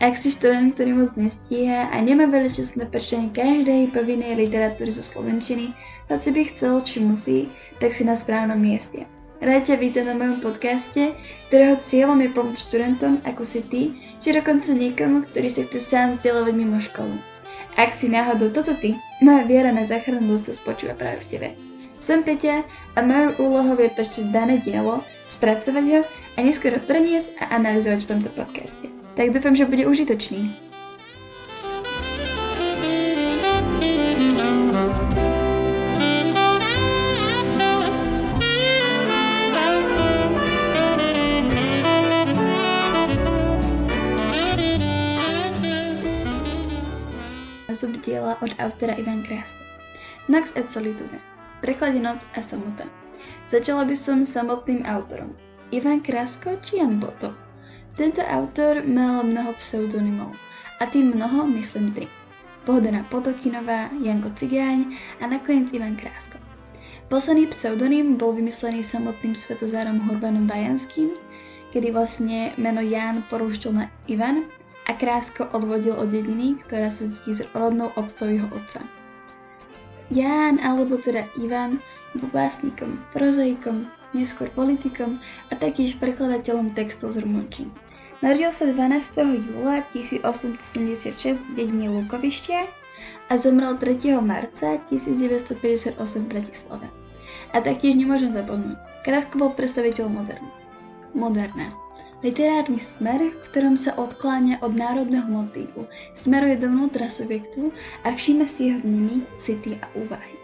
Ak si študent, ktorý moc nestíha a nemá veľa času na prečítanie každej povinnej literatúry zo Slovenčiny, hoci by chcel, či musí, tak si na správnom mieste. Rád ťa vítam na mojom podcaste, ktorého cieľom je pomôcť študentom, ako si ty, či dokonca niekomu, ktorý sa chce sám vzdelávať mimo školu. Ak si náhodou toto ty, moja viera na záchranu ľudstva spočíva práve v tebe. Som Peťa a mojou úlohou je prečítať dané dielo, spracovať ho a neskôr preniesť a analyzovať v tomto podcaste tak dúfam, že bude užitočný. diela od autora Ivan Krásko. Nox et solitude. Preklade Noc a samota. Začala by som samotným autorom. Ivan Krasko či Jan Boto? Tento autor mal mnoho pseudonymov. A tým mnoho myslím tri. Bohdana Potokinová, Janko Cigáň a nakoniec Ivan Krásko. Posledný pseudonym bol vymyslený samotným svetozárom Hurbanom Bajanským, kedy vlastne meno Ján porúšťal na Ivan a Krásko odvodil od dediny, ktorá súdí s rodnou obcov jeho otca. Ján, alebo teda Ivan, bol básnikom, prozaikom, neskôr politikom a taktiež prekladateľom textov z rumunčiny. Narodil sa 12. júla 1876 v dedine Lukovištia a zomrel 3. marca 1958 v Bratislave. A taktiež nemôžem zabudnúť, Krásko bol predstaviteľ moderna. Moderná. Literárny smer, v ktorom sa odkláňa od národného motívu, smeruje dovnútra subjektu a všíma si jeho vnemy, city a úvahy.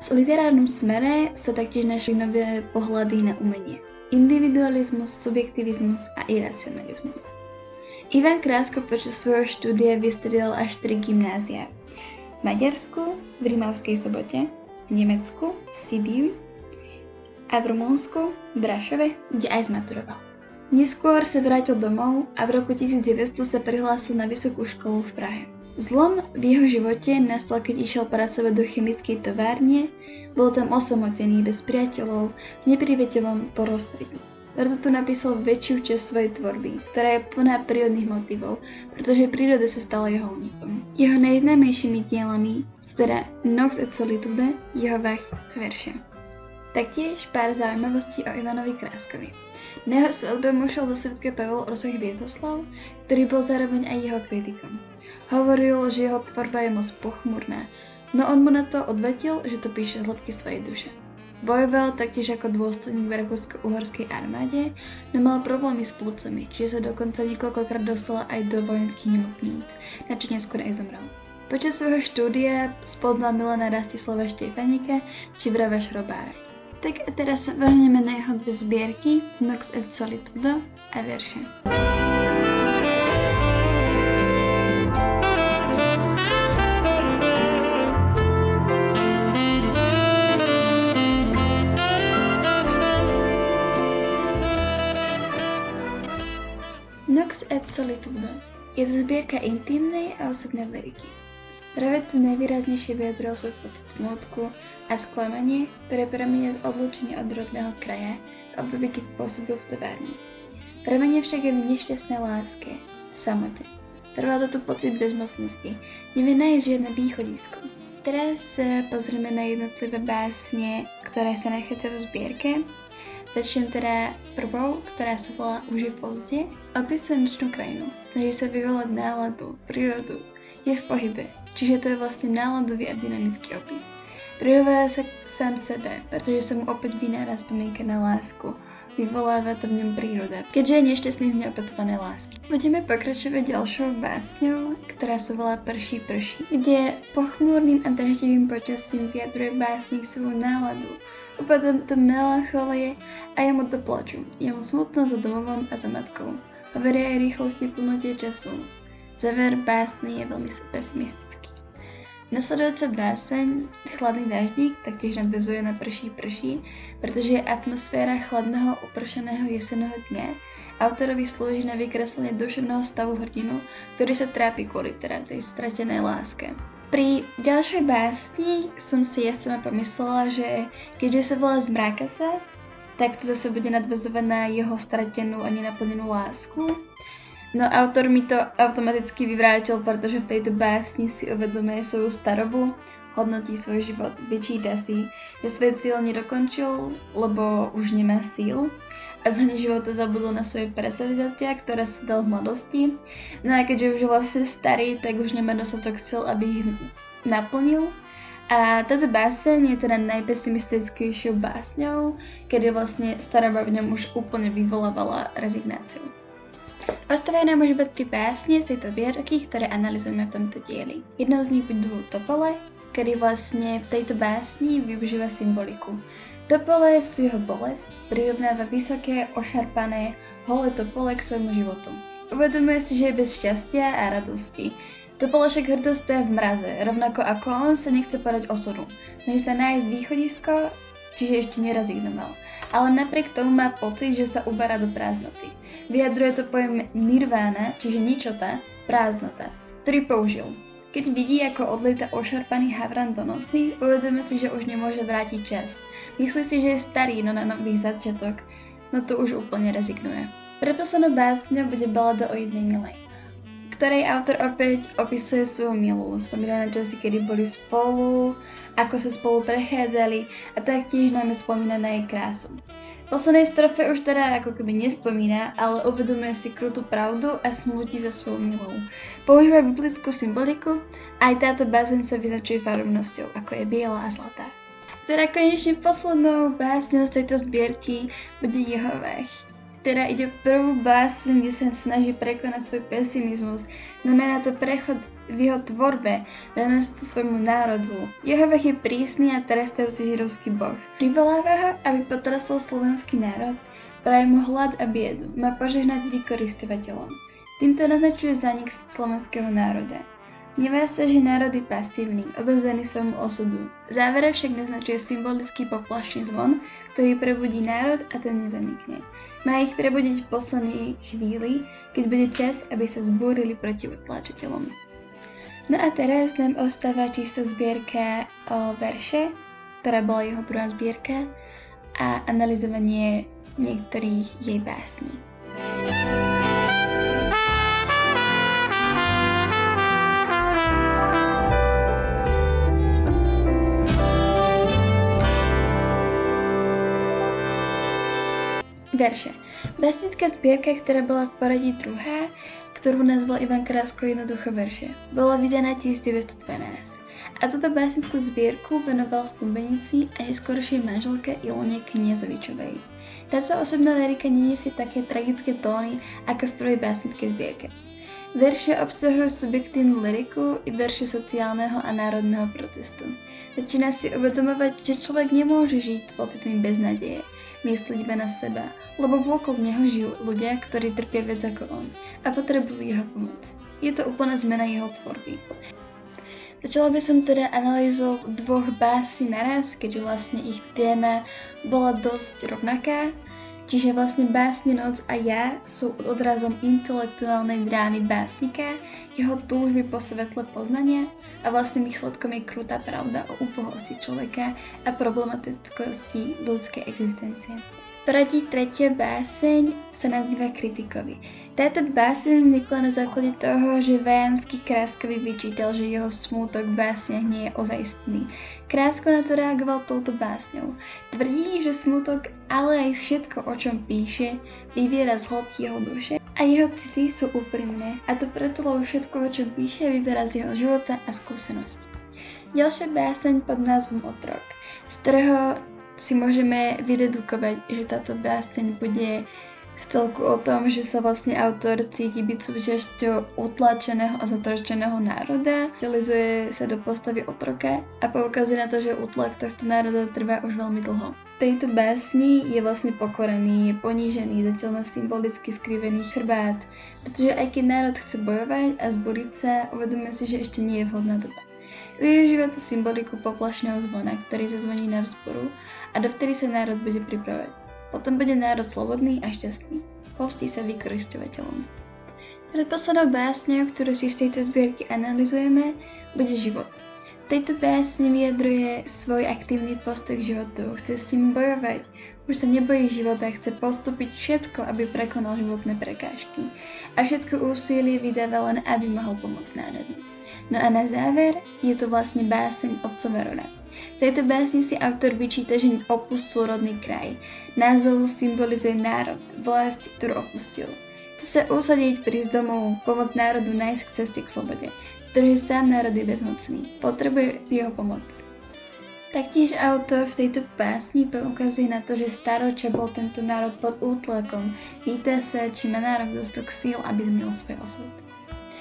V literárnom smere sa taktiež našli nové pohľady na umenie individualizmus, subjektivizmus a iracionalizmus. Ivan Krásko počas svojho štúdia vystredal až tri gymnázia. V Maďarsku, v Rimavskej sobote, v Nemecku, v Sibiu a v Rumunsku, v Brašove, kde aj zmaturoval. Neskôr sa vrátil domov a v roku 1900 sa prihlásil na vysokú školu v Prahe. Zlom v jeho živote nastal, keď išiel pracovať do chemickej továrne, bol tam osamotený, bez priateľov, v nepriveteľom prostredí. Preto tu napísal väčšiu časť svojej tvorby, ktorá je plná prírodných motivov, pretože príroda sa stala jeho únikom. Jeho najznámejšími dielami sú teda Nox et Solitude, jeho vach verše. Taktiež pár zaujímavostí o Ivanovi Kráskovi. Na jeho svadbe mu do svetka Pavel Rozach Vietoslav, ktorý bol zároveň aj jeho kritikom. Hovoril, že jeho tvorba je moc pochmurná, no on mu na to odvetil, že to píše z hĺbky svojej duše. Bojoval taktiež ako dôstojník v rakúsko-uhorskej armáde, no mal problémy s plúcami, čiže sa dokonca niekoľkokrát dostala aj do vojenských nemocníc, na čo neskôr aj zomrel. Počas svojho štúdia spoznal Milana Rastislava Štefanika či Vrava Šrobára. Tak a teraz sa vrhneme na jeho dve zbierky Nox et Solitudo a verše. Nox et Solitudo je to zbierka intimnej a osobnej lyriky. Práve tu najvýraznejšie vyjadril svoj pocit smutku a sklamanie, ktoré pramenia z odlúčenia od rodného kraja v období, keď pôsobil v továrni. Pramenie však je v nešťastnej láske, v samote. Trvá tu pocit bezmocnosti, nevie nájsť žiadne východisko. Teraz sa pozrieme na jednotlivé básne, ktoré sa nachádzajú v zbierke Začnem teda prvou, ktorá sa volá Už je pozdie. Opisuje nočnú krajinu. Snaží sa vyvolať náladu, prírodu. Je v pohybe, čiže to je vlastne náladový a dynamický opis. Prihovára sa sám sebe, pretože sa mu opäť vynára spomienka na lásku. Vyvoláva to v ňom príroda, keďže je nešťastný z neopetovanej lásky. Budeme pokračovať ďalšou básňou, ktorá sa volá Prší prší, kde pochmúrnym a daždivým počasím vyjadruje básnik svoju náladu, Upadám do melancholie a ja mu to plaču. Je mu smutno za domovom a za matkou. Hovoria aj rýchlosti plnotie času. Záver básny je veľmi pesimistický. Nasledujúca báseň Chladný daždík taktiež nadvezuje na prší prší, pretože je atmosféra chladného upršeného jesenného dňa. Autorovi slúži na vykreslenie duševného stavu hrdinu, ktorý sa trápi kvôli teda tej stratenej láske. Pri ďalšej básni som si ja sama pomyslela, že keďže sa volá Zmráka sa, tak to zase bude nadvezovať na jeho stratenú a nenaplnenú lásku. No autor mi to automaticky vyvrátil, pretože v tejto básni si uvedomuje svoju starobu, hodnotí svoj život, vyčíta si, že svoj cieľ nedokončil, lebo už nemá síl a z života zabudol na svoje presavzatia, ktoré si dal v mladosti. No a keďže už je vlastne starý, tak už nemá dostatok sil, aby ich naplnil. A táto báseň je teda najpesimistickejšou básňou, kedy vlastne staroba v ňom už úplne vyvolávala rezignáciu. Nám už iba tri básne z tejto zbierky, ktoré analizujeme v tomto dieli. Jednou z nich budú Topole, kedy vlastne v tejto básni využíva symboliku. Topole sú jeho bolesť, prirovnáva vysoké, ošarpané, holé topole k svojmu životu. Uvedomuje si, že je bez šťastia a radosti. Topole však hrdo stoja v mraze, rovnako ako on sa nechce podať osudu. Snaží sa nájsť východisko, čiže ešte nerazignoval. Ale napriek tomu má pocit, že sa uberá do prázdnoty. Vyjadruje to pojem nirvána, čiže ničota, prázdnota, ktorý použil. Keď vidí, ako odlieta ošarpaný havran do noci, uvedome si, že už nemôže vrátiť čas. Myslí si, že je starý, no na nový začiatok, no to už úplne rezignuje. Predposlednou básňou bude balada o jednej milej, ktorej autor opäť opisuje svoju milu, spomína na časy, kedy boli spolu, ako sa spolu prechádzali a taktiež najmä spomína na jej krásu poslednej strofe už teda ako keby nespomína, ale uvedomuje si krutú pravdu a smúti za svojou milou. Používa biblickú symboliku aj táto bázeň sa vyznačuje farovnosťou, ako je biela a zlatá. Teda konečne poslednou básňou z tejto zbierky bude Jehovách. Teda ide prvú básň, kde sa snaží prekonať svoj pesimizmus. Znamená to prechod v jeho tvorbe, sa svojmu národu. Jehovah je prísny a trestajúci židovský boh. Privoláva ho, aby potrestal slovenský národ, praje mu hlad a biedu, má požehnať vykoristovateľom. Týmto naznačuje zanik slovenského národa. Nevá sa, že národ je pasívny, odrzený svojmu osudu. V závere však naznačuje symbolický poplašný zvon, ktorý prebudí národ a ten nezanikne. Má ich prebudiť v poslednej chvíli, keď bude čas, aby sa zbúrili proti utláčateľom. No a teraz nám ostáva čisto zbierka o verše, ktorá bola jeho druhá zbierka a analyzovanie niektorých jej básní. Verše. Básnická zbierka, ktorá bola v poradí druhá, ktorú nazval Ivan Krásko jednoducho verše. Bola vydaná 1912 a túto básnickú zbierku venoval snúbenici a neskôršej manželke Ilone Kniezovičovej. Táto osobná lyrika neniesie také tragické tóny ako v prvej básnickej zbierke. Verše obsahujú subjektívnu lyriku i verše sociálneho a národného protestu. Začína si uvedomovať, že človek nemôže žiť pocitmi beznadeje, myslieť iba na seba, lebo vôkol neho žijú ľudia, ktorí trpia viac ako on a potrebujú jeho pomoc. Je to úplná zmena jeho tvorby. Začala by som teda analýzou dvoch básí naraz, keďže vlastne ich téma bola dosť rovnaká, Čiže vlastne básne Noc a ja sú odrazom intelektuálnej drámy básnika, jeho túžby po svetle poznania a vlastne výsledkom je krutá pravda o úpohosti človeka a problematickosti ľudskej existencie. Proti tretia báseň sa nazýva Kritikovi. Táto báseň vznikla na základe toho, že Vajanský Kráskovi vyčítal, že jeho smútok v básniach nie je ozajstný. Krásko na to reagoval touto básňou. Tvrdí, že smútok, ale aj všetko, o čom píše, vyviera z hĺbky jeho duše a jeho city sú úprimné. A to preto, lebo všetko, o čom píše, vyviera z jeho života a skúsenosti. Ďalšia báseň pod názvom Otrok, z ktorého si môžeme vydedukovať, že táto báseň bude v celku o tom, že sa vlastne autor cíti byť súčasťou utlačeného a zatračeného národa, realizuje sa do postavy otroka a poukazuje na to, že útlak tohto národa trvá už veľmi dlho. V tejto básni je vlastne pokorený, je ponížený, zatiaľ má symbolicky skrivený chrbát, pretože aj keď národ chce bojovať a zboriť sa, uvedomuje si, že ešte nie je vhodná doba. Využíva tu symboliku poplašného zvona, ktorý zazvoní na rozporu a dovtedy sa národ bude pripravať. Potom bude národ slobodný a šťastný. Pomstí sa vykoristovateľom. Predposlednou básňou, ktorú si z tejto zbierky analizujeme, bude život. V tejto básni vyjadruje svoj aktívny postoj k životu, chce s ním bojovať, už sa nebojí života, chce postúpiť všetko, aby prekonal životné prekážky a všetko úsilie vydáva len, aby mohol pomôcť národu. No a na záver je to vlastne báseň otcova roda. V tejto básni si autor vyčíta, že opustil rodný kraj. Názov symbolizuje národ, vlast, ktorú opustil. Chce sa usadiť, prísť domov, pomôcť národu nájsť k ceste k slobode pretože sám národ je bezmocný. Potrebuje jeho pomoc. Taktiež autor v tejto básni poukazuje na to, že staročia bol tento národ pod útlakom. Pýta sa, či má národ dostatok síl, aby zmenil svoj osud.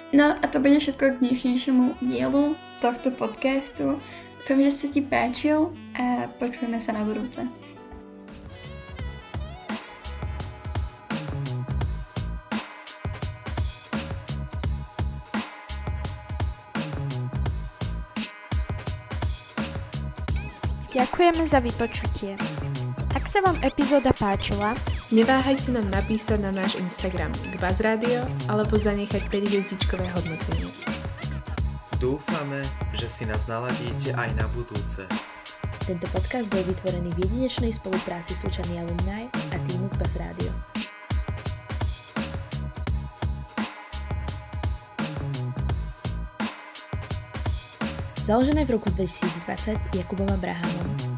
No a to bude všetko k dnešnému dielu tohto podcastu. Dúfam, že sa ti páčil a počujeme sa na budúce. Ďakujeme za vypočutie. Ak sa vám epizóda páčila, neváhajte nám napísať na náš Instagram k Radio alebo zanechať 5 hviezdičkové hodnotenie. Dúfame, že si nás naladíte aj na budúce. Tento podcast bol vytvorený v jedinečnej spolupráci s učami Alumni a týmu Buzz Radio. Založené v roku 2020 Jakubom Abrahamom